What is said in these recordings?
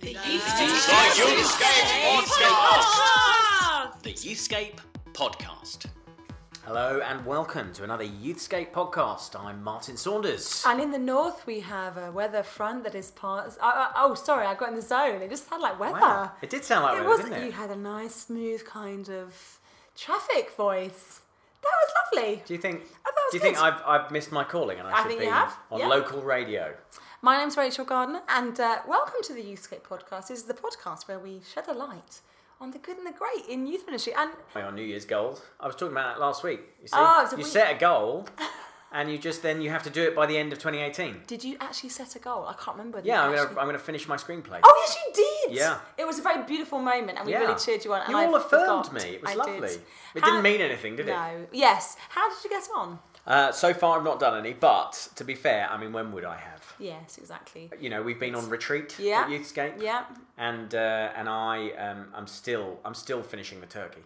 The Youthscape Podcast. The Youthscape Podcast. Hello and welcome to another Youthscape podcast. I'm Martin Saunders. And in the north, we have a weather front that is part. Uh, uh, oh, sorry, I got in the zone. It just sounded like weather. Wow, it did sound like it weather, wasn't. didn't it? You had a nice, smooth kind of traffic voice. That was lovely. Do you think? I thought it was do you think good. I've, I've missed my calling and I, I should think be you have, on yeah. local radio? My name's Rachel Gardner, and uh, welcome to the Youthscape Podcast. This is the podcast where we shed a light on the good and the great in youth ministry. And On New Year's goals, I was talking about that last week. You see, Oh, you we- set a goal, and you just then you have to do it by the end of 2018. did you actually set a goal? I can't remember. Yeah, I'm gonna I'm gonna finish my screenplay. Oh yes, you did. Yeah. It was a very beautiful moment, and we Yeah. really cheered you on. You I all affirmed forgot. me. It was I lovely. Did. It How- didn't mean anything, did it? No. Yes. How did you get on? Uh, so far, I've not done any, but to be fair, I mean, when would I have? Yes, exactly. You know, we've been on retreat Yeah. at Youthscape. Yeah. and uh, and I um, I'm still I'm still finishing the turkey.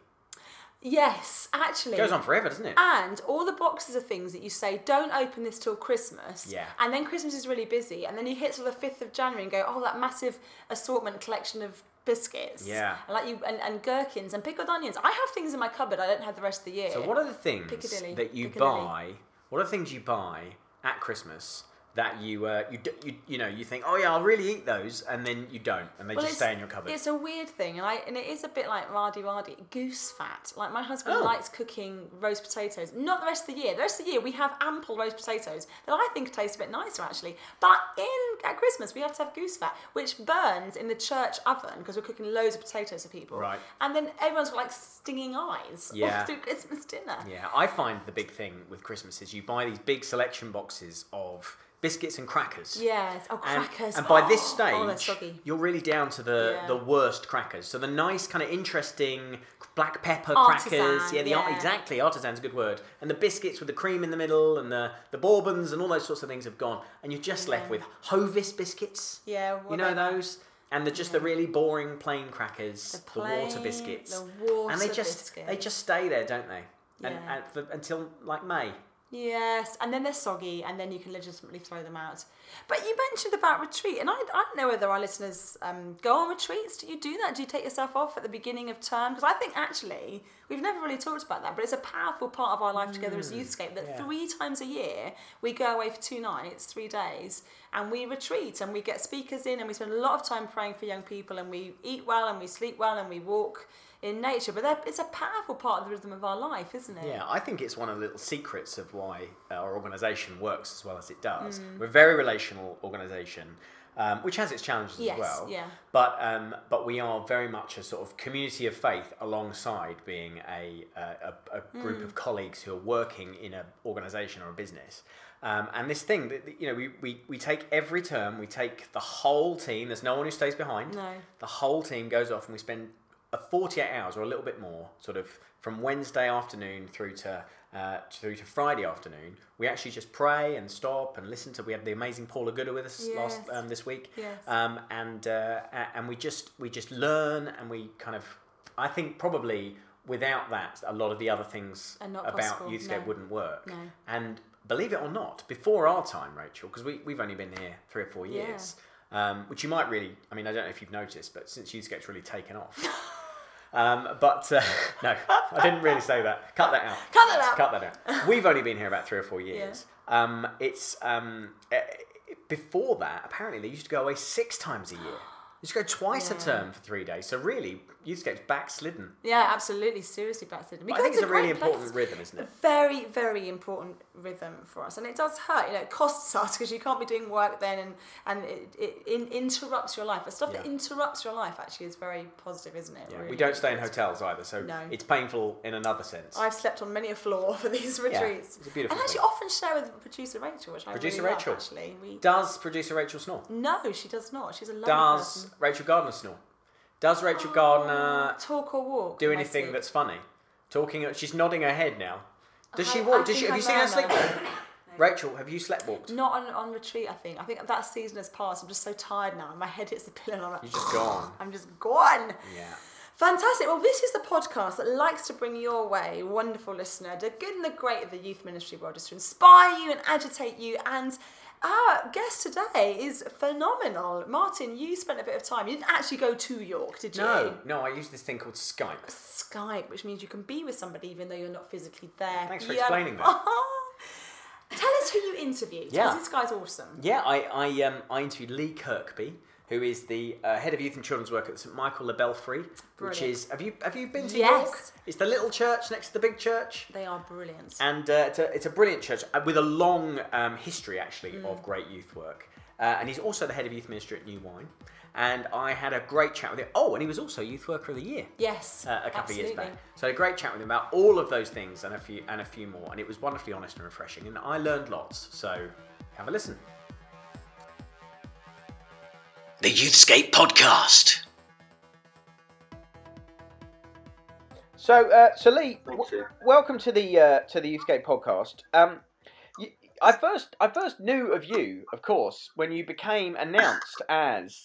Yes, actually. It goes on forever, doesn't it? And all the boxes of things that you say, don't open this till Christmas. Yeah. And then Christmas is really busy. And then you hit till the 5th of January and go, oh, that massive assortment collection of biscuits. Yeah. And like you and, and gherkins and pickled onions. I have things in my cupboard I don't have the rest of the year. So what are the things that you buy? What are the things you buy at Christmas that you uh, you, d- you you know you think oh yeah I'll really eat those and then you don't and they Well, just stay in your cupboard. It's a weird thing, and I and it is a bit like radi radi goose fat. Like my husband Oh. likes cooking roast potatoes. Not the rest of the year. The rest of the year we have ample roast potatoes that I think taste a bit nicer actually. But in at Christmas we have to have goose fat, which burns in the church oven because we're cooking loads of potatoes for people. Right. And then everyone's got like stinging eyes all Yeah. through Christmas dinner. yeah, I find the big thing with Christmas is you buy these big selection boxes of biscuits and crackers. Yes. Oh, crackers. and by this Oh, oh stage, oh, you're really down to the, Yeah. the worst crackers. So the nice kind of interesting black pepper Artisan, crackers. Yeah, the yeah. exactly artisan's a good word. And the biscuits with the cream in the middle and the, the bourbons and all those sorts of things have gone. And you're just left with Hovis biscuits. Yeah. You know those? And the just the really boring plain crackers, The the, water biscuits, the water and they just biscuits. they just stay there, don't they? And, Yeah. and for, until like May. Yes, and then they're soggy, and then you can legitimately throw them out. But you mentioned about retreat, and I, I don't know whether our listeners um, go on retreats. Do you do that? Do you take yourself off at the beginning of term? Because I think actually we've never really talked about that, but it's a powerful part of our life together as Youthscape that yeah. three times a year we go away for two nights, three days, and we retreat and we get speakers in, and we spend a lot of time praying for young people, and we eat well, and we sleep well, and we walk in nature. But that- it's a powerful part of the rhythm of our life, isn't it? Yeah, I think it's one of the little secrets of why our organisation works as well as it does. Mm. We're a very relational organisation, um, which has its challenges Yes, as well. yeah. But um, but we are very much a sort of community of faith alongside being a a, a, group Mm. of colleagues who are working in an organisation or a business. Um, and this thing that that, you know we, we, we take every term, we take the whole team. There's no one who stays behind. No. The whole team goes off, and we spend a 48 hours or a little bit more, sort of from Wednesday afternoon through to uh, through to Friday afternoon. We actually just pray and stop and listen to. We had the amazing Paula Gooder with us last um, this week, Yes. um, and uh, and we just we just learn and we kind of. I think probably without that, a lot of the other things about possible, Youthscape no. wouldn't work. No. And believe it or not, before our time, Rachel, because we, we've only been here three or four Yeah. years, um, which you might really, I mean, I don't know if you've noticed, but since Youthscape's really taken off. um, but uh, no, I didn't really say that. Cut that out. Cut that out. Cut that out. We've only been here about three or four years. Um, it's um, uh, before that. Apparently, they used to go away six times a year. They used to go twice a term for three days. So really, Youthscape's backslidden. Yeah, absolutely. Seriously, backslidden. But I think it's a really important place. rhythm, isn't it? Very, very important rhythm for us, and it does hurt. You know, it costs us because you can't be doing work then, and and it, it in, interrupts your life. But stuff that interrupts your life actually is very positive, isn't it? Yeah, Really we don't stay in hotels either, so No. it's painful in another sense. I've slept on many a floor for these retreats, it's a beautiful and actually often share with producer Rachel, which I Producer really Rachel. love. Actually, we Does producer Rachel snore? no, she does not. She's a lovely Does person. Rachel Gardner snore? Does Rachel Gardner Talk or walk? do anything that's funny? Talking, she's nodding her head now. Does she I- walk? Does she? think Have you I seen her know sleep. Rachel, have you slept walked? Not on, on retreat, I think. I think that season has passed. I'm just so tired now. My head hits the pillow and I'm like, You're just gone. I'm just gone. Yeah. Fantastic. Well, this is the podcast that likes to bring your way, wonderful listener, the good and the great of the youth ministry world, just to inspire you and agitate you and Our guest today is phenomenal. Martin, you spent a bit of time. You didn't actually go to York, did you? No, no, I use this thing called Skype. Skype, which means you can be with somebody even though you're not physically there. Thanks for Yeah. explaining that. Tell us who you interviewed. Yeah. This guy's awesome. Yeah, I I um I interviewed Lee Kirkby, who is the uh, head of youth and children's work at St Michael Le Belfrey, which is have you have you been to Yes. York? It's the little church next to the big church. They are brilliant. And uh, it's, a, it's a brilliant church uh, with a long um, history, actually, Mm. of great youth work. Uh, and he's also the head of youth ministry at New Wine. And I had a great chat with him. Oh, and he was also Youth Worker of the Year yes. uh, a couple of years back. So a great chat with him about all of those things and a few and a few more. And it was wonderfully honest and refreshing. And I learned lots. So have a listen. The Youthscape Podcast. So, uh, so Lee, Thank you. welcome to the uh, to the Youthscape podcast. Um, you, I first I first knew of you, of course, when you became announced as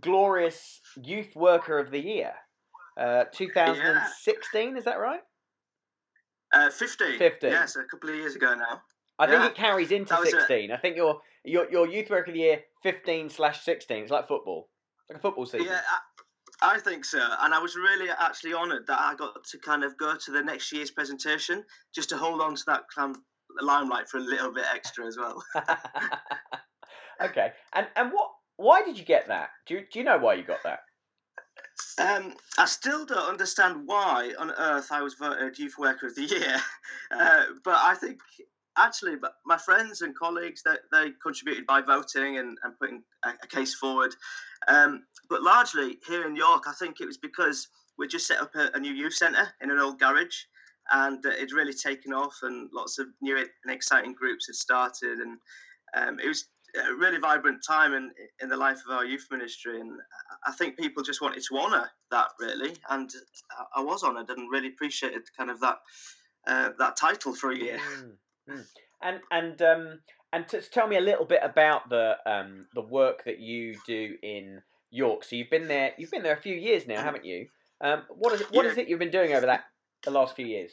glorious Youth Worker of the Year, uh, 2016. Is that right? Uh, 15. 15. Yes, a couple of years ago now. I think it carries into That was it. 16. I think your your your Youth Worker of the Year 15 slash 16. It's like football, like a football season. Yeah, I, I think so. And I was really actually honoured that I got to kind of go to the next year's presentation just to hold on to that limelight for a little bit extra as well. okay, and and what? Why did you get that? Do you, do you know why you got that? Um, I still don't understand why on earth I was voted Youth Worker of the Year, uh, but I think actually my friends and colleagues they, they contributed by voting and, and putting a, a case forward. Um, but largely here in York, I think it was because we just set up a, a new youth centre in an old garage, and uh, it's really taken off, and lots of new and exciting groups had started, and um, it was a really vibrant time in in the life of our youth ministry, and I think people just wanted to honour that really, and I- I was honoured and really appreciated kind of that uh, that title for a year. Mm, mm. And and um and to tell me a little bit about the um the work that you do in York. So you've been there you've been there a few years now, haven't you? Um, what is it, what Yeah. is it you've been doing over that the last few years?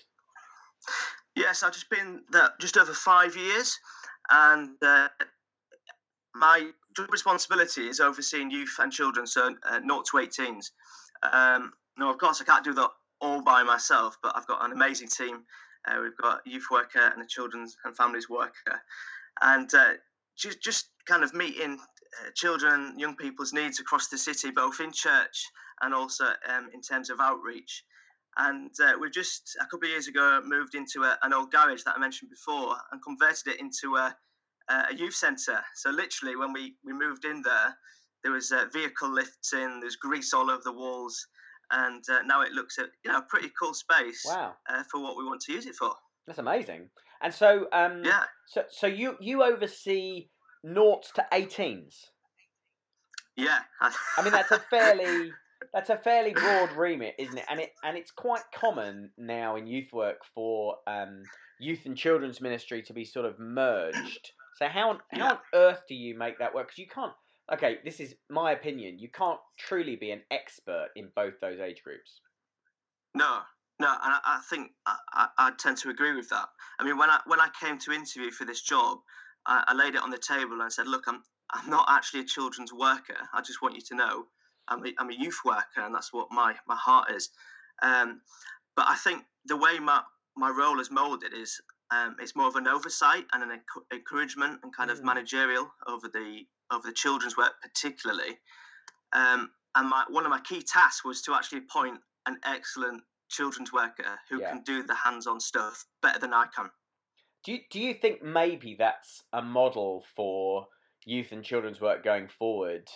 Yes, I've just been there just over five years, and uh, my job responsibility is overseeing youth and children, so uh, 0 to 18s. Um, now, of course, I can't do that all by myself, but I've got an amazing team. Uh, we've got youth worker and a children's and families worker, and uh, just just kind of meeting uh, children young people's needs across the city, both in church and also um, in terms of outreach. And uh, we've just a couple of years ago moved into a, an old garage that I mentioned before and converted it into a, a youth centre. So literally, when we, we moved in there, there was uh, vehicle lifts in, there's grease all over the walls, and uh, now it looks at you know a pretty cool space Wow, uh, for what we want to use it for. that's amazing. And so um Yeah, so so you you oversee noughts to 18s. yeah. I mean that's a fairly that's a fairly broad remit, isn't it? And it and it's quite common now in youth work for um, youth and children's ministry to be sort of merged. So how on, how Yeah. on earth do you make that work? Because you can't. Okay, this is my opinion. You can't truly be an expert in both those age groups. No, no, and I, I think I, I, I tend to agree with that. I mean, when I when I came to interview for this job, I, I laid it on the table and said, "Look, I'm I'm not actually a children's worker. I just want you to know I'm a, I'm a youth worker, and that's what my my heart is." Um, but I think the way my my role is molded is um, it's more of an oversight and an enc- encouragement and kind of Mm. managerial over the over the children's work particularly. Um, and my one of my key tasks was to actually appoint an excellent children's worker who Yeah. can do the hands-on stuff better than I can. Do you, do you think maybe that's a model for youth and children's work going forward?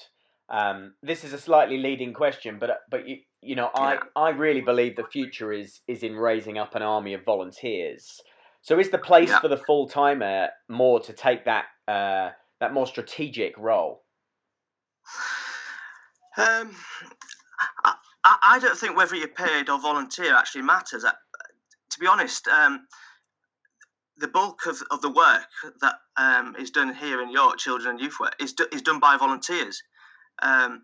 Um, this is a slightly leading question, but but you you know I, Yeah. I really believe the future is is in raising up an army of volunteers. So is the place Yeah. for the full timer more to take that uh, that more strategic role? Um, I, I I don't think whether you're paid or volunteer actually matters. Uh, To be honest, um, the bulk of, of the work that um, is done here in York Children and Youth Work is, do, is done by volunteers. Um,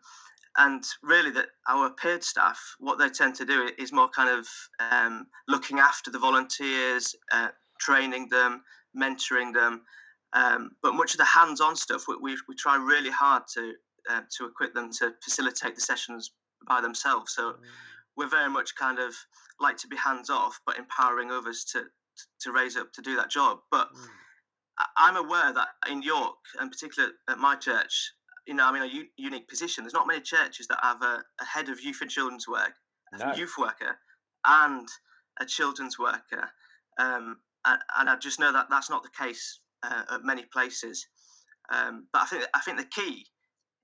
and really, that our paid staff, what they tend to do is more kind of um, looking after the volunteers, uh, training them, mentoring them. Um, but much of the hands-on stuff, we, we, we try really hard to uh, to equip them to facilitate the sessions by themselves. So Mm. we're very much kind of like to be hands-off, but empowering others to to raise up to do that job. But Mm. I'm aware that in York, and particularly at my church, you know, I'm in a u- unique position. There's not many churches that have a, a head of youth and children's work, a No. youth worker, and a children's worker. Um, and, and I just know that that's not the case uh, at many places. Um, but I think I think the key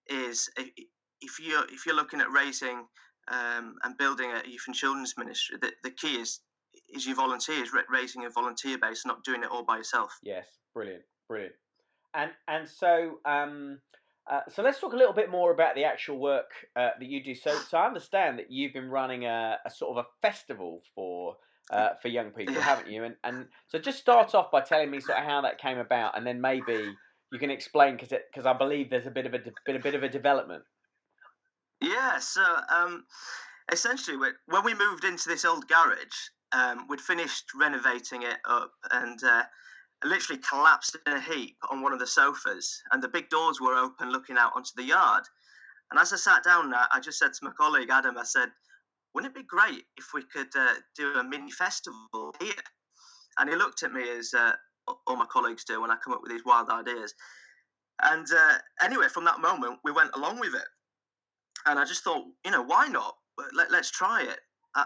is if, you're if you're looking at raising um, and building a youth and children's ministry, the, the key is is your volunteers, raising a volunteer base, not doing it all by yourself. Yes, brilliant, brilliant. And and so um, uh, so let's talk a little bit more about the actual work uh, that you do. So so I understand that you've been running a, a sort of a festival for uh, for young people, haven't you? And and so just start off by telling me sort of how that came about, and then maybe you can explain because because I believe there's a bit of a de- bit a bit of a development. Yeah, so um, essentially, when we moved into this old garage, um, we'd finished renovating it up and uh, literally collapsed in a heap on one of the sofas, and the big doors were open looking out onto the yard. And as I sat down I just said to my colleague Adam, I said, "Wouldn't it be great if we could uh, do a mini festival here?" And he looked at me as uh, all my colleagues do when I come up with these wild ideas. And uh, anyway, from that moment, we went along with it and I just thought, you know, why not? Let, let's try it. I,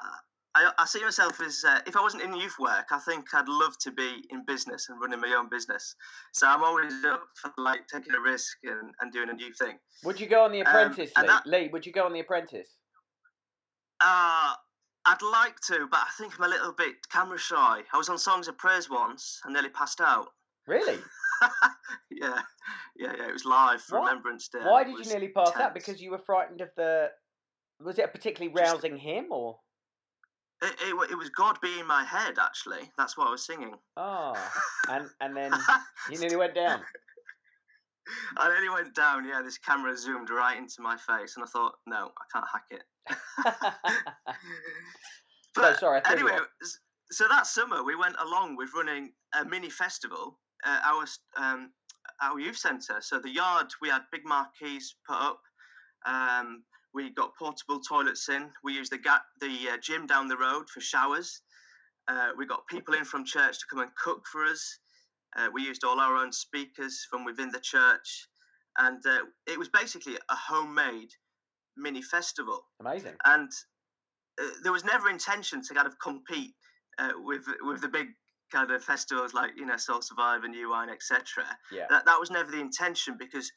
I, I see myself as uh, if I wasn't in youth work, I think I'd love to be in business and running my own business. So I'm always up for like taking a risk and, and doing a new thing. Would you go on the Um, Apprentice, and Lee? that- Lee, would you go on the Apprentice? Uh, I'd like to, but I think I'm a little bit camera shy. I was on Songs of Praise once and nearly passed out. Really? yeah, yeah, yeah. It was live for Why- Remembrance Day. Why did you nearly pass out? Because you were frightened of the. Was it a particularly Just- rousing hymn or? It, it, it was God being my head, actually. That's what I was singing. Oh, and and then you nearly went down. I nearly went down. Yeah, this camera zoomed right into my face, and I thought, no, I can't hack it. so But sorry. I anyway, so that summer we went along with running a mini festival. Uh, our um, our youth centre. So the yard, we had big marquees put up. Um, we got portable toilets in. We used the ga- the uh, gym down the road for showers. Uh, we got people in from church to come and cook for us. Uh, we used all our own speakers from within the church, and uh, it was basically a homemade mini festival Amazing. and uh, there was never intention to kind of compete uh, with with the big kind of festivals like you know Soul Survivor and New Wine etc. Yeah. That that was never the intention because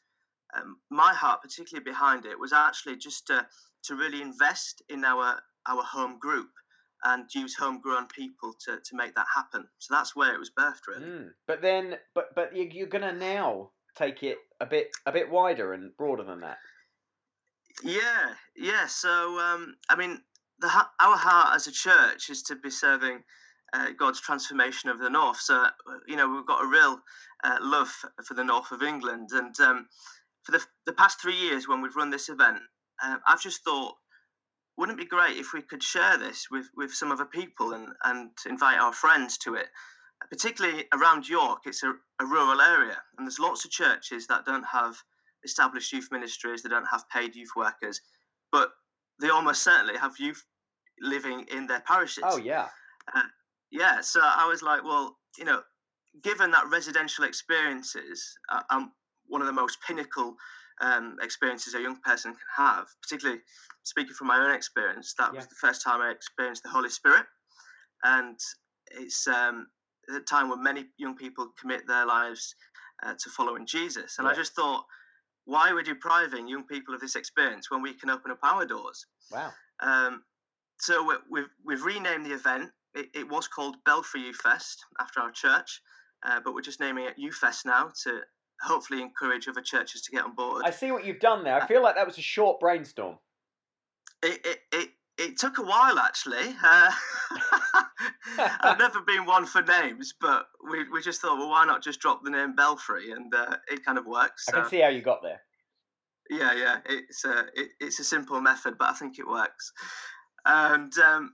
um, my heart, particularly behind it, was actually just to to really invest in our our home group and use homegrown people to to make that happen. So that's where it was birthed, really. Mm. But then, but but you- you're gonna now take it a bit a bit wider and broader than that. Yeah, yeah. So, um, I mean, the our heart as a church is to be serving uh, God's transformation of the north. So, you know, we've got a real uh, love for the north of England, and um, for the the past three years when we've run this event, uh, I've just thought, wouldn't it be great if we could share this with with some other people and and invite our friends to it. Particularly around York, it's a, a rural area, and there's lots of churches that don't have established youth ministries, they don't have paid youth workers, but they almost certainly have youth living in their parishes. Oh yeah. Uh, yeah, so I was like, well, you know, given that residential experiences are, are one of the most pinnacle um, experiences a young person can have, particularly speaking from my own experience, that was the first time I experienced the Holy Spirit. And it's um, a time when many young people commit their lives uh, to following Jesus. And I just thought, why are we depriving young people of this experience when we can open up our doors? Wow. Um, so we- we've we've renamed the event. It, it was called Belfrey Youth Fest after our church, uh, but we're just naming it Youth Fest now to hopefully encourage other churches to get on board. I see what you've done there. I feel like that was a short brainstorm. It it, it, it took a while actually. Uh, I've never been one for names, but we, we just thought, well, why not just drop the name Belfrey, and uh, it kind of works. I can see how you got there. yeah yeah it's a it, it's a simple method but i think it works and um,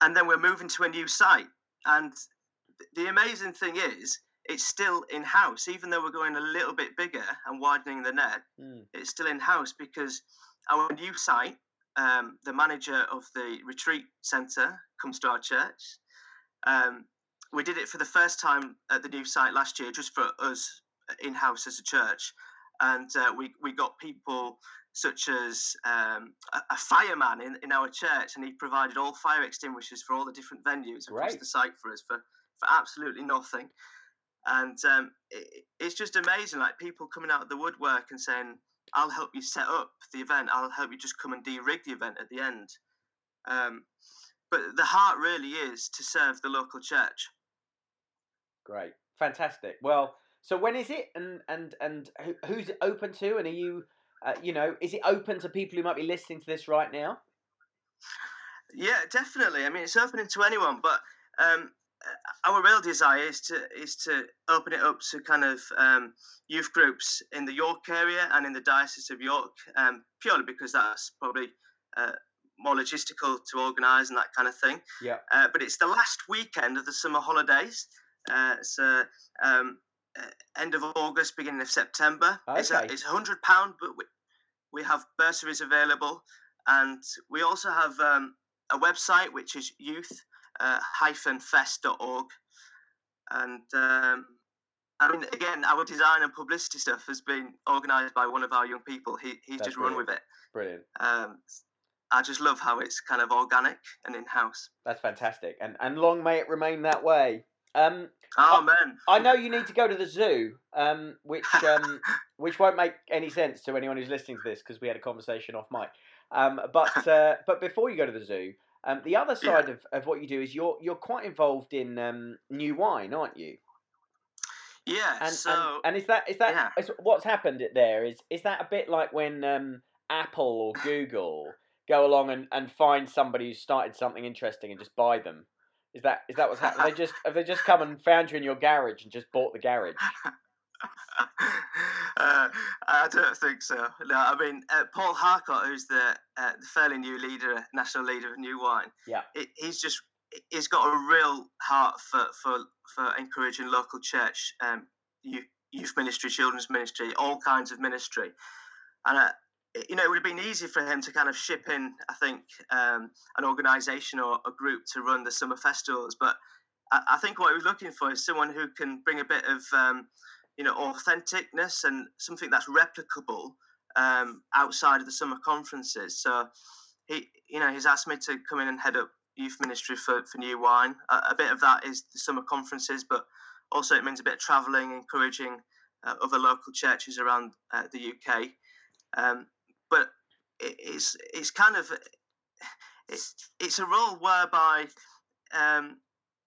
and then we're moving to a new site and the amazing thing is it's still in house, even though we're going a little bit bigger and widening the net. Mm. It's still in house because our new site, um, the manager of the retreat centre comes to our church. Um, we did it for the first time at the new site last year, just for us in house as a church, and uh, we we got people such as um, a, a, fireman in, in our church, and he provided all fire extinguishers for all the different venues across Great. the site for us for for absolutely nothing. And um, it, it's just amazing, like people coming out of the woodwork and saying, "I'll help you set up the event. I'll help you just come and de-rig the event at the end." Um, but the heart really is to serve the local church. Great, fantastic. Well, so when is it, and and and who, who's it open to, and are you, uh, you know, is it open to people who might be listening to this right now? Yeah, definitely. I mean, it's opening to anyone, but um, our real desire is to is to open it up to kind of um, youth groups in the York area and in the Diocese of York, um, purely because that's probably uh, more logistical to organise and that kind of thing. Yeah. Uh, but it's the last weekend of the summer holidays. Uh, so um, uh, end of August, beginning of September. Okay. It's a, it's hundred pound, but we, we have bursaries available, and we also have um, a website which is youth uh, fest.org. And um, I mean, again, our design and publicity stuff has been organised by one of our young people. He he's That's just run with it. Brilliant. Um, I just love how it's kind of organic and in house. That's fantastic, and and long may it remain that way. Um, Oh man, I know you need to go to the zoo, um, which um, which won't make any sense to anyone who's listening to this because we had a conversation off mic. Um, but uh, but before you go to the zoo, um, the other Yeah. side of, of what you do is you're you're quite involved in um, new wine, aren't you? yeah. And, so and and is that is that yeah. is, what's happened there? Is is that a bit like when um, Apple or Google go along and, and find somebody who's started something interesting and just buy them? Is that is that what's happened? they just have they just come and found you in your garage and just bought the garage? uh, I don't think so. No, I mean uh, Paul Harcourt, who's the, uh, the fairly new leader, national leader of New Wine. Yeah. it, he's just he's got a real heart for for, for encouraging local church, um, youth, youth ministry, children's ministry, all kinds of ministry, and. Uh, you know, it would have been easy for him to kind of ship in, I think, um, an organisation or a group to run the summer festivals. But I, I think what he was looking for is someone who can bring a bit of um, you know authenticness and something that's replicable um, outside of the summer conferences. So he, you know, he's asked me to come in and head up youth ministry for, for New Wine. A, a bit of that is the summer conferences, but also it means a bit of travelling, encouraging uh, other local churches around uh, the UK. Um, but it, it's it's kind of it's it's a role whereby um,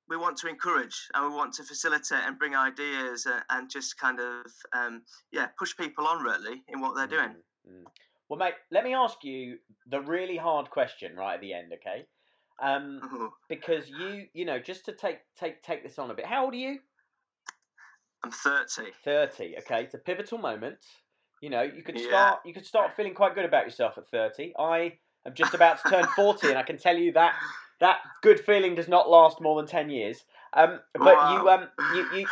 we want to encourage and we want to facilitate and bring ideas and, and just kind of um, yeah push people on really in what they're doing. Mm, mm. Well, mate, let me ask you the really hard question right at the end, okay? Um, Ooh, because you, you know, just to take take take this on a bit. How old are you? I'm 30. Thirty. Okay, it's a pivotal moment. You know, you could Yeah. start you could start feeling quite good about yourself at thirty. I am just about to turn forty, and I can tell you that that good feeling does not last more than ten years. Um, but you, um, you, you,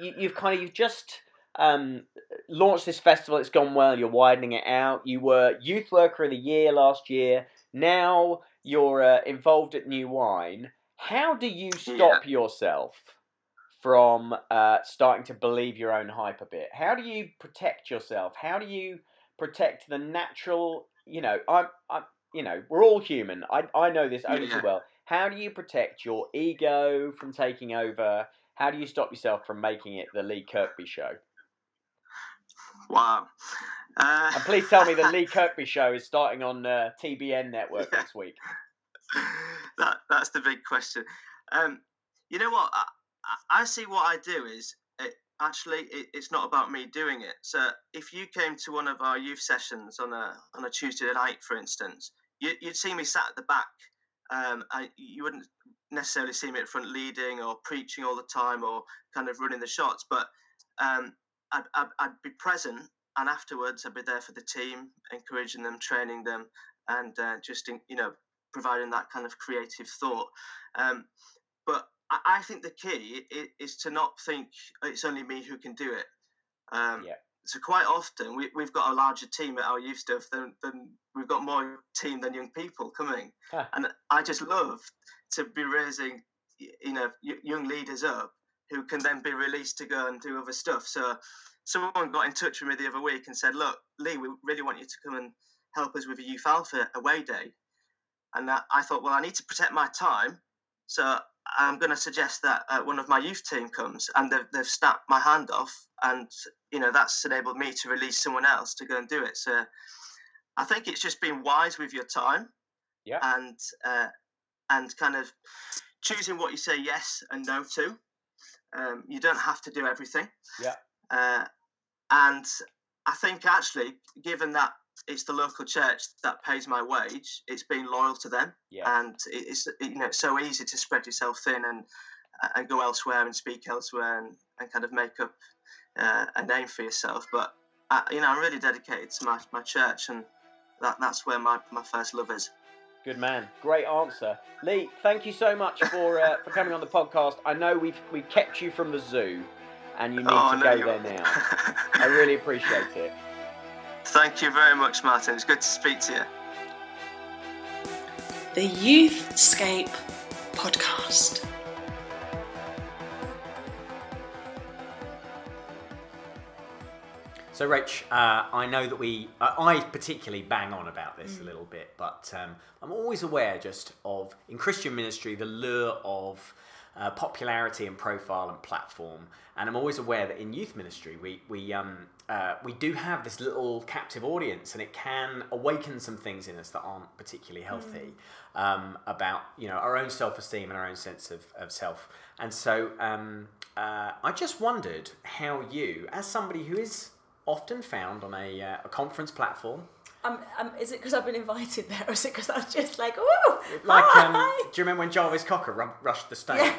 you you've kind of you've just um launched this festival. It's gone well. You're widening it out. You were youth worker of the year last year. Now you're uh, involved at New Wine. How do you stop yourself from uh, starting to believe your own hype a bit? How do you protect yourself? How do you protect the natural? You know, I'm, I'm you know, we're all human. I, I know this only too well. How do you protect your ego from taking over? How do you stop yourself from making it the Lee Kirkby show? wow. Uh, And please tell me the Lee Kirkby show is starting on uh, TBN network Yeah. next week. that that's the big question. Um, you know what? I, I I see what I do is it, actually it, it's not about me doing it. So if you came to one of our youth sessions on a on a Tuesday night, for instance, you, you'd see me sat at the back. Um, I, you wouldn't necessarily see me at front leading or preaching all the time or kind of running the shots, but um, I'd, I'd, I'd be present and afterwards I'd be there for the team, encouraging them, training them, and uh, just in, you know providing that kind of creative thought. Um, but I, I think the key i- is to not think it's only me who can do it. Um, Yeah. So quite often we, we've got a larger team at our youth stuff than, than we've got more team than young people coming, Huh. and I just love to be raising you know young leaders up who can then be released to go and do other stuff. So someone got in touch with me the other week and said, "Look, Lee, we really want you to come and help us with a youth alpha away day." And that, I thought, well, I need to protect my time, so I'm going to suggest that uh, one of my youth team comes, and they've, they've snapped my hand off, and you know that's enabled me to release someone else to go and do it. So I think it's just being wise with your time, Yeah. and uh, and kind of choosing what you say yes and no to. Um, you don't have to do everything. Yeah. Uh, and I think actually, given that it's the local church that pays my wage, it's being loyal to them Yeah. and it's you know it's so easy to spread yourself thin and and go elsewhere and speak elsewhere and, and kind of make up uh, a name for yourself. But I, you know, I'm really dedicated to my, my church, and that that's where my, my first love is. Good man. Great answer. Lee, thank you so much for uh, for coming on the podcast. I know we've we've kept you from the zoo and you need Oh, to no, go there now. I really appreciate it. Thank you very much, Martin. It's good to speak to you. The Youthscape Podcast. So, Rach, uh, I know that we, uh, I particularly bang on about this a little bit, but um, I'm always aware just of, in Christian ministry, the lure of uh, popularity and profile and platform. And I'm always aware that in youth ministry, we, we, um, uh, we do have this little captive audience, and it can awaken some things in us that aren't particularly healthy um, about, you know, our own self-esteem and our own sense of, of self. And so um, uh, I just wondered how you, as somebody who is often found on a, uh, a conference platform. Um, um, is it because I've been invited there, or is it because I was just like, ooh, Like, um, hi. do you remember when Jarvis Cocker ru- rushed the stage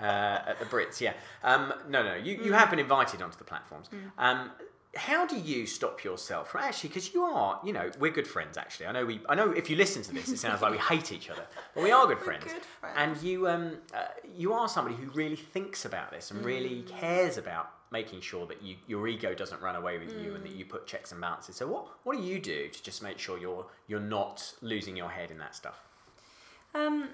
uh, at the Brits? Yeah. Um, no, no, you, you have been invited onto the platforms. Um, how do you stop yourself from actually? Because you are, you know, we're good friends. Actually, I know we. I know if you listen to this, it sounds like we hate each other, but we are good friends. good friends. And you, um, uh, you are somebody who really thinks about this and really cares about making sure that you, your ego doesn't run away with you and that you put checks and balances. So what what do you do to just make sure you're you're not losing your head in that stuff? Um,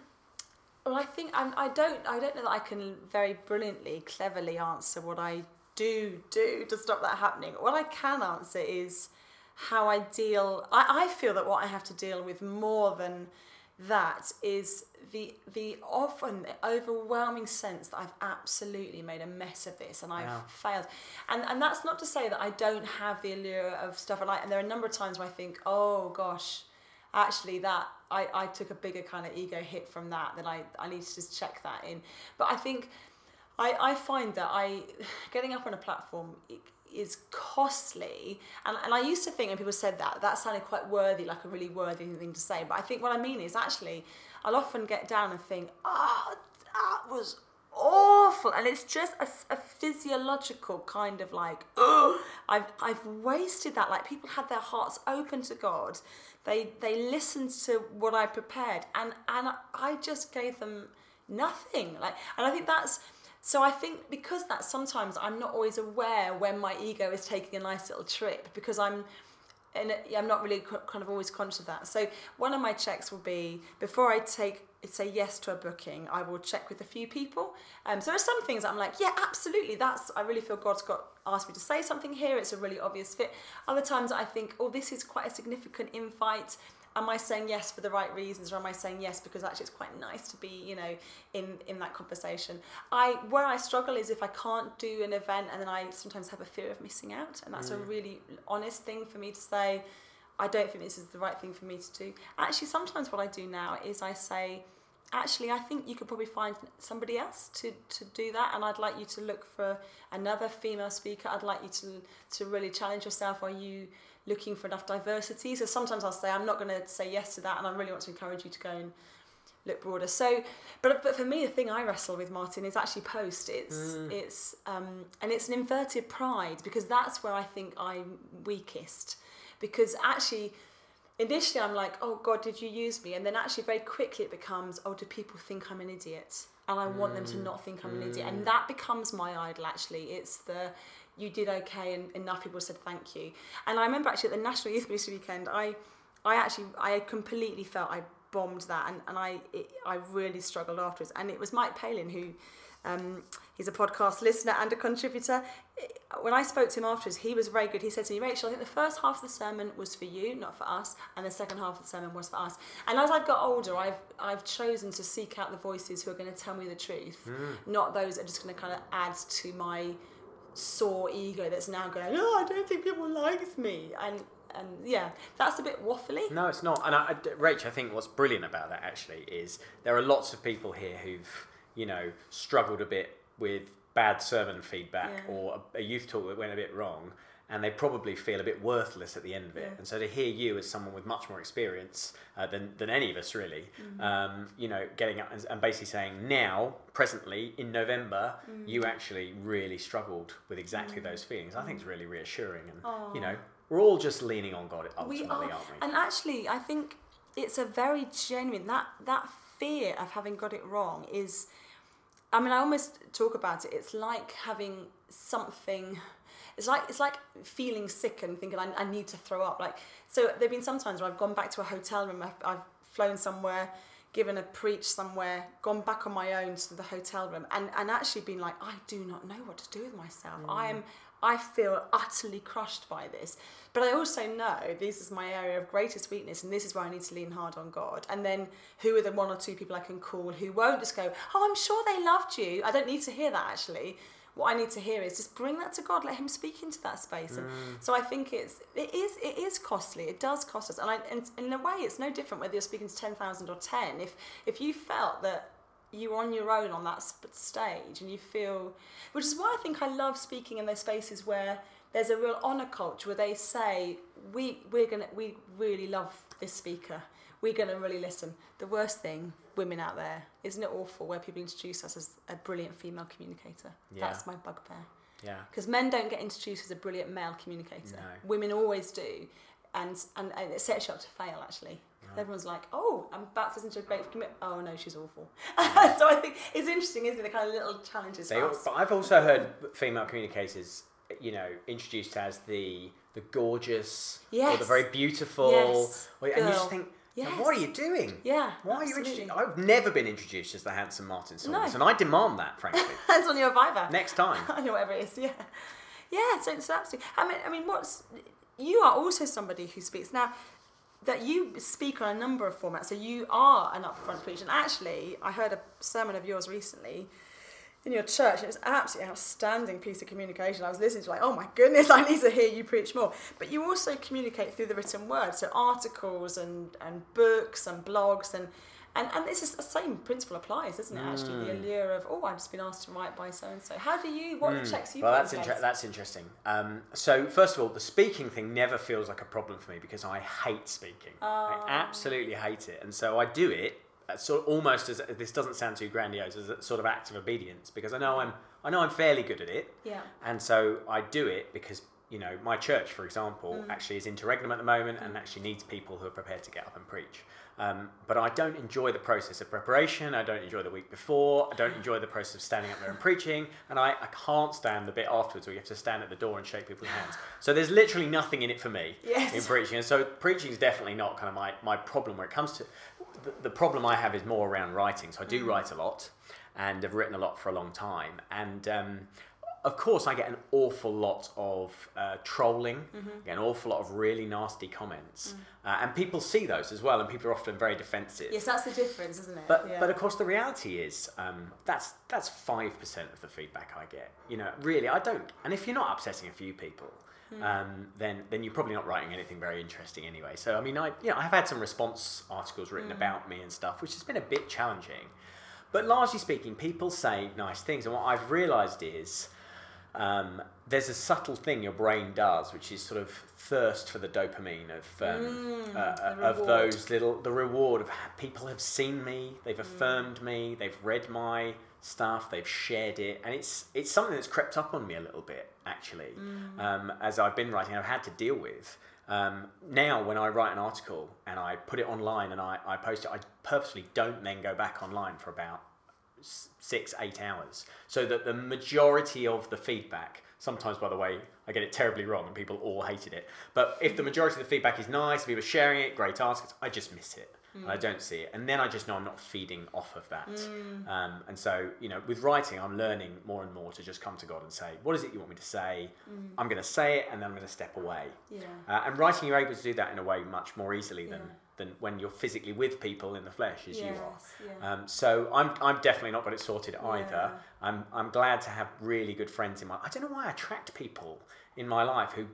well, I think I'm, I don't. I don't know that I can very brilliantly, cleverly answer what I do do to stop that happening. What I can answer is how I deal. I, I feel that what I have to deal with more than that is the the often overwhelming sense that I've absolutely made a mess of this and I've Wow. failed. And and that's not to say that I don't have the allure of stuff and I and there are a number of times where I think, oh gosh, actually that I, I took a bigger kind of ego hit from that that I, I need to just check that in. But I think I, I find that I getting up on a platform is costly. And, and I used to think when people said that that sounded quite worthy like a really worthy thing to say. But I think what I mean is actually I'll often get down and think oh that was awful. And it's just a physiological kind of like oh I've, I've wasted that. Like people had their hearts open to God they they listened to what I prepared and and I just gave them nothing like and I think that's so I think because that sometimes I'm not always aware when my ego is taking a nice little trip because I'm and I'm not really kind of always conscious of that. So one of my checks will be before I take say yes to a booking, I will check with a few people. Um, so there are some things I'm like, yeah, absolutely. That's I really feel God's got asked me to say something here. It's a really obvious fit. Other times I think, oh, this is quite a significant invite. Am I saying yes for the right reasons, or am I saying yes because actually it's quite nice to be, you know, in in that conversation? I where I struggle is if I can't do an event and then I sometimes have a fear of missing out, and that's a really honest thing for me to say. I don't think this is the right thing for me to do. Actually, sometimes what I do now is I say, actually, I think you could probably find somebody else to, to do that, and I'd like you to look for another female speaker. I'd like you to to really challenge yourself. Are you looking for enough diversity? So sometimes I'll say, I'm not going to say yes to that, and I really want to encourage you to go and look broader. So, but but for me, the thing I wrestle with, Martin, is actually post. It's it's um, and it's an inverted pride because that's where I think I'm weakest. Because actually, initially I'm like, oh God, did you use me? And then actually very quickly it becomes, oh, do people think I'm an idiot? And I want them to not think I'm an idiot. And that becomes my idol actually. It's the you did okay and enough people said thank you. And I remember actually at the National Youth Ministry Weekend, I I actually I completely felt I bombed that and, and I it, I really struggled afterwards. And it was Mike Palin who um, he's a podcast listener and a contributor. When I spoke to him afterwards, he was very good. He said to me, Rachel, I think the first half of the sermon was for you, not for us, and the second half of the sermon was for us. And as I've got older, I've I've chosen to seek out the voices who are going to tell me the truth, hmm. not those that are just going to kind of add to my sore ego that's now going, oh, I don't think people like me. And and yeah, that's a bit waffly. No, it's not. And I, I, Rach, I think what's brilliant about that actually is there are lots of people here who've, you know, struggled a bit with bad sermon feedback Yeah. or a, a youth talk that went a bit wrong, and they probably feel a bit worthless at the end of it. Yeah. And so to hear you as someone with much more experience uh, than, than any of us really, Mm-hmm. um, you know, getting up and, and basically saying now, presently in November, Mm. you actually really struggled with exactly those feelings. I think it's really reassuring, and you know, we're all just leaning on God ultimately, we are, aren't we? and actually, I think it's a very genuine that that fear of having got it wrong is. I mean, I almost talk about it. It's like having something. It's like it's like feeling sick and thinking I, I need to throw up. Like so, there've been some times where I've gone back to a hotel room. I've, I've flown somewhere, given a preach somewhere, gone back on my own to the hotel room, and and actually been like, I do not know what to do with myself. I mm. am. I feel utterly crushed by this. But I also know this is my area of greatest weakness and this is where I need to lean hard on God. And then who are the one or two people I can call who won't just go, Oh, I'm sure they loved you. I don't need to hear that actually. What I need to hear is just bring that to God, let him speak into that space. And mm. so I think it's it is it is costly. It does cost us. And, I, and in a way it's no different whether you're speaking to ten thousand or ten. If if you felt that you're on your own on that stage and you feel which is why i think i love speaking in those spaces where there's a real honor culture where they say we we're gonna we really love this speaker. We're gonna really listen. The worst thing women out there isn't it awful where people introduce us as a brilliant female communicator? Yeah. that's my bugbear. Yeah. because men don't get introduced as a brilliant male communicator. No. women always do. And, and and it sets you up to fail actually everyone's like oh i'm about to listen to a great commit oh no she's awful so i think it's interesting isn't it the kind of little challenges They, for al- us but I've also heard female communicators, you know, introduced as the the gorgeous or the very beautiful, Yes. or- and you just think, Yes. what are you doing? Yeah, Why are you absolutely. introduced? I've never been introduced as the handsome Martin Saunders, No. and I demand that, frankly. that's on your viva Next time. Know whatever it is. Yeah, yeah. So it's absolutely. I mean, I mean, what's you are also somebody who speaks now. That you speak on a number of formats, so you are an upfront preacher. And actually, I heard a sermon of yours recently in your church. It was absolutely outstanding piece of communication. I was listening to like, oh my goodness, I need to hear you preach more. But you also communicate through the written word, so articles and, and books and blogs and and and this is the same principle applies, isn't it? Actually, the allure of oh, I've just been asked to write by so and so. How do you? What are the checks you Hmm. Well, that's inter- that's interesting. Um, so first of all, the speaking thing never feels like a problem for me because I hate speaking. I Oh. absolutely hate it, and so I do it. uh, Sort of almost as this doesn't sound too grandiose as a sort of act of obedience because I know I'm I know I'm fairly good at it. Yeah. And so I do it because you know my church, for example, Mm. actually is interregnum at the moment and actually needs people who are prepared to get up and preach. Um, but I don't enjoy the process of preparation. I don't enjoy the week before. I don't enjoy the process of standing up there and preaching. And I, I can't stand the bit afterwards where you have to stand at the door and shake people's hands. So there's literally nothing in it for me Yes. in preaching. And so preaching is definitely not kind of my, my problem when it comes to the, the problem I have is more around writing. So I do write a lot and have written a lot for a long time. And um, of course, I get an awful lot of uh, trolling, get an awful lot of really nasty comments. Uh, and people see those as well, and people are often very defensive. Yes, that's the difference, isn't it? But yeah. but of course the reality is um, that's that's five percent of the feedback I get. You know, really I don't. And if you're not upsetting a few people, Hmm. um, then then you're probably not writing anything very interesting anyway. So I mean I you know I've had some response articles written Hmm. about me and stuff, which has been a bit challenging. But largely speaking, people say nice things, and what I've realised is. Um, there's a subtle thing your brain does, which is sort of thirst for the dopamine of um, uh, Mm, the of those little the reward of people have seen me, Mm. they've affirmed me, they've read my stuff, they've shared it, and it's it's something that's crept up on me a little bit actually. Mm. Um, as I've been writing, I've had to deal with, Um, now, when I write an article and I put it online and I, I post it, I purposely don't then go back online for about six, eight hours, so that the majority of the feedback. Sometimes, by the way, I get it terribly wrong and people all hated it. But if the majority of the feedback is nice, people sharing it, great articles, I just miss it. And I don't see it. And then I just know I'm not feeding off of that. Um, and so, you know, with writing, I'm learning more and more to just come to God and say, what is it you want me to say? I'm going to say it and then I'm going to step away. Yeah. Uh, and writing, you're able to do that in a way much more easily than, Yeah. Than when you're physically with people in the flesh as you are. Yeah. Um, so I'm, I'm definitely not got it sorted either. Yeah. I'm, I'm glad to have really good friends in my. I don't know why I attract people in my life who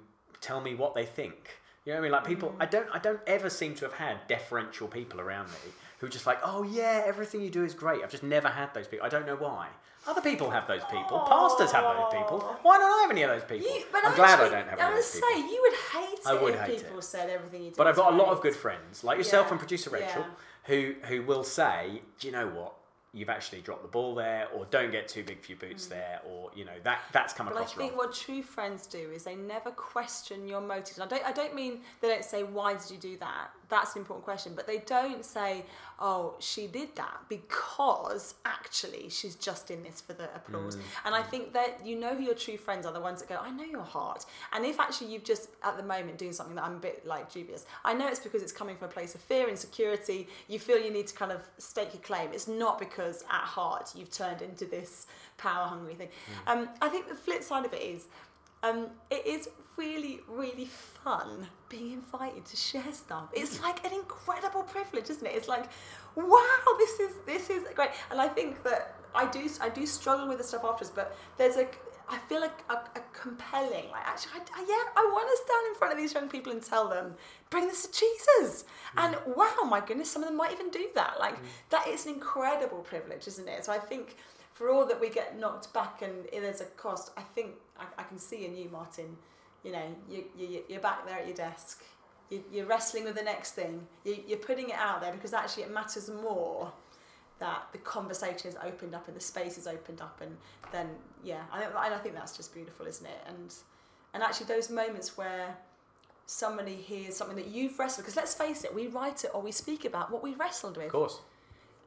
tell me what they think. You know what I mean? Like people, Mm. I don't, I don't ever seem to have had deferential people around me who are just like, oh yeah, everything you do is great. I've just never had those people. I don't know why. Other people have those people. Pastors have those people. Why don't I have any of those people? You, but I'm glad I don't have any of would those say people. you would hate it I would if hate people it. said everything you do. But I've got a lot of good friends, like yourself Yeah. and producer Rachel, Yeah. who who will say, "Do you know what? You've actually dropped the ball there, or don't get too big for your boots there, or you know that that's come Mm. But I think wrong." what true friends do is they never question your motives. And I don't, I don't mean they don't say, why did you do that? That's an important question. But they don't say, oh, she did that because actually she's just in this for the applause. Mm. And I think that you know who your true friends are, the ones that go, I know your heart. And if actually you've just, at the moment, doing something that I'm a bit like dubious, I know it's because it's coming from a place of fear, insecurity. You feel you need to kind of stake your claim. It's not because at heart you've turned into this power hungry thing. Um, I think the flip side of it is, um, it is really, really fun being invited to share stuff. It's mm. like an incredible privilege, isn't it? It's like, wow, this is this is great. And I think that I do I do struggle with the stuff afterwards, but there's a I feel like a, a compelling like actually I, I- yeah I want to stand in front of these young people and tell them bring this to Jesus mm. and wow my goodness some of them might even do that like mm. that is an incredible privilege isn't it so I think for all that we get knocked back and there's a cost I think I, I can see in you Martin you know you, you you're back there at your desk. You, you're wrestling with the next thing. You, you're putting it out there because actually it matters more that the conversation is opened up and the space is opened up and then yeah I, I think that's just beautiful isn't it? And and actually those moments where somebody hears something that you've wrestled because let's face it we write it or we speak about what we wrestled with. Of course.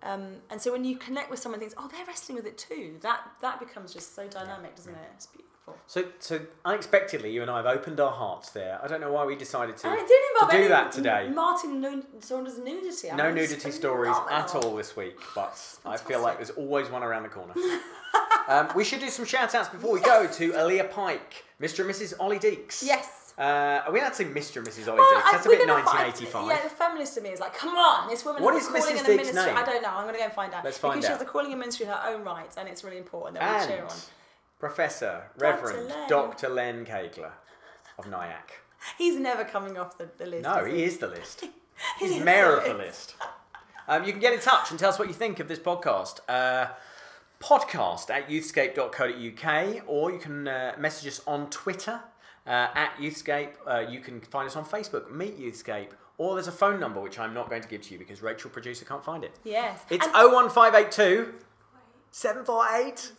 Um, and so when you connect with someone and thinks oh they're wrestling with it too that that becomes just so dynamic doesn't it it's beautiful So, so unexpectedly, you and I have opened our hearts there. I don't know why we decided to, it didn't involve to do any that today. Martin Nu- Saunders nudity I No mean, nudity stories at all this week, but I feel like there's always one around the corner. um, we should do some shout outs before we go to Aaliyah Pike, Mr. and Mrs. Ollie Deeks. yes Uh, are we allowed to say Mr. and Mrs. Ollie Well, That's a bit gonna find- 1985. yeah, the feminist in me is like, come on, this woman What has is calling Mrs. and a ministry. name? I don't know. I'm going to go and find out. Let's find because she out. has a calling and ministry in her own right, and it's really important that we cheer and on. Professor Dr. Reverend Len. Dr. Len Kageler of Nyack. He's never coming off the, the list. No, is he is the list. He's is mayor of the the list. Um, you can get in touch and tell us what you think of this podcast. Uh, podcast at youthscape.co.uk or you can uh, message us on Twitter uh, at Youthscape. Uh, you can find us on Facebook, Meet Youthscape, or there's a phone number which I'm not going to give to you because Rachel, producer, can't find it. Yes. It's And 01582 748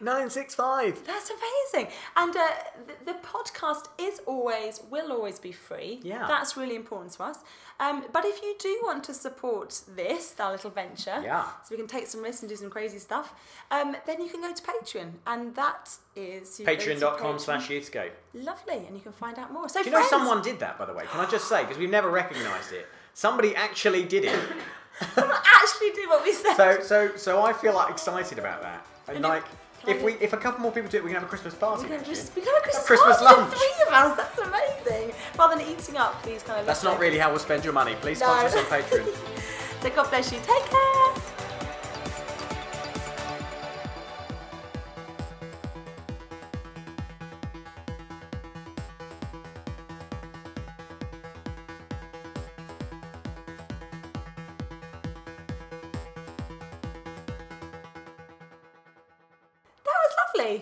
965. That's amazing. And uh, the, the podcast is always, will always be free. Yeah. That's really important to us. Um, but if you do want to support this, our little venture, Yeah. so we can take some risks and do some crazy stuff, um, then you can go to Patreon. And that is you go to Patreon.com Patreon. slash Youthscape. Lovely. And you can find out more. So, Do you know someone did that, by the way? Can I just say, because we've never recognised it. Somebody actually did it. someone actually did what we said. So, so, so I feel like excited about that. And you- like, can I if we, if a couple more people do it, we can have a Christmas party. we can just we can have a Christmas, Christmas party, lunch. Three of us. That's amazing. Rather than eating up these kind of. That's not really how we'll spend your money. Please No. sponsor us on Patreon. So God bless you. Take care.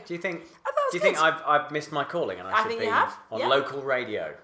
Do you think? I thought it was do you think. I've, I've missed my calling and I, I should think be you have, on yeah. local radio?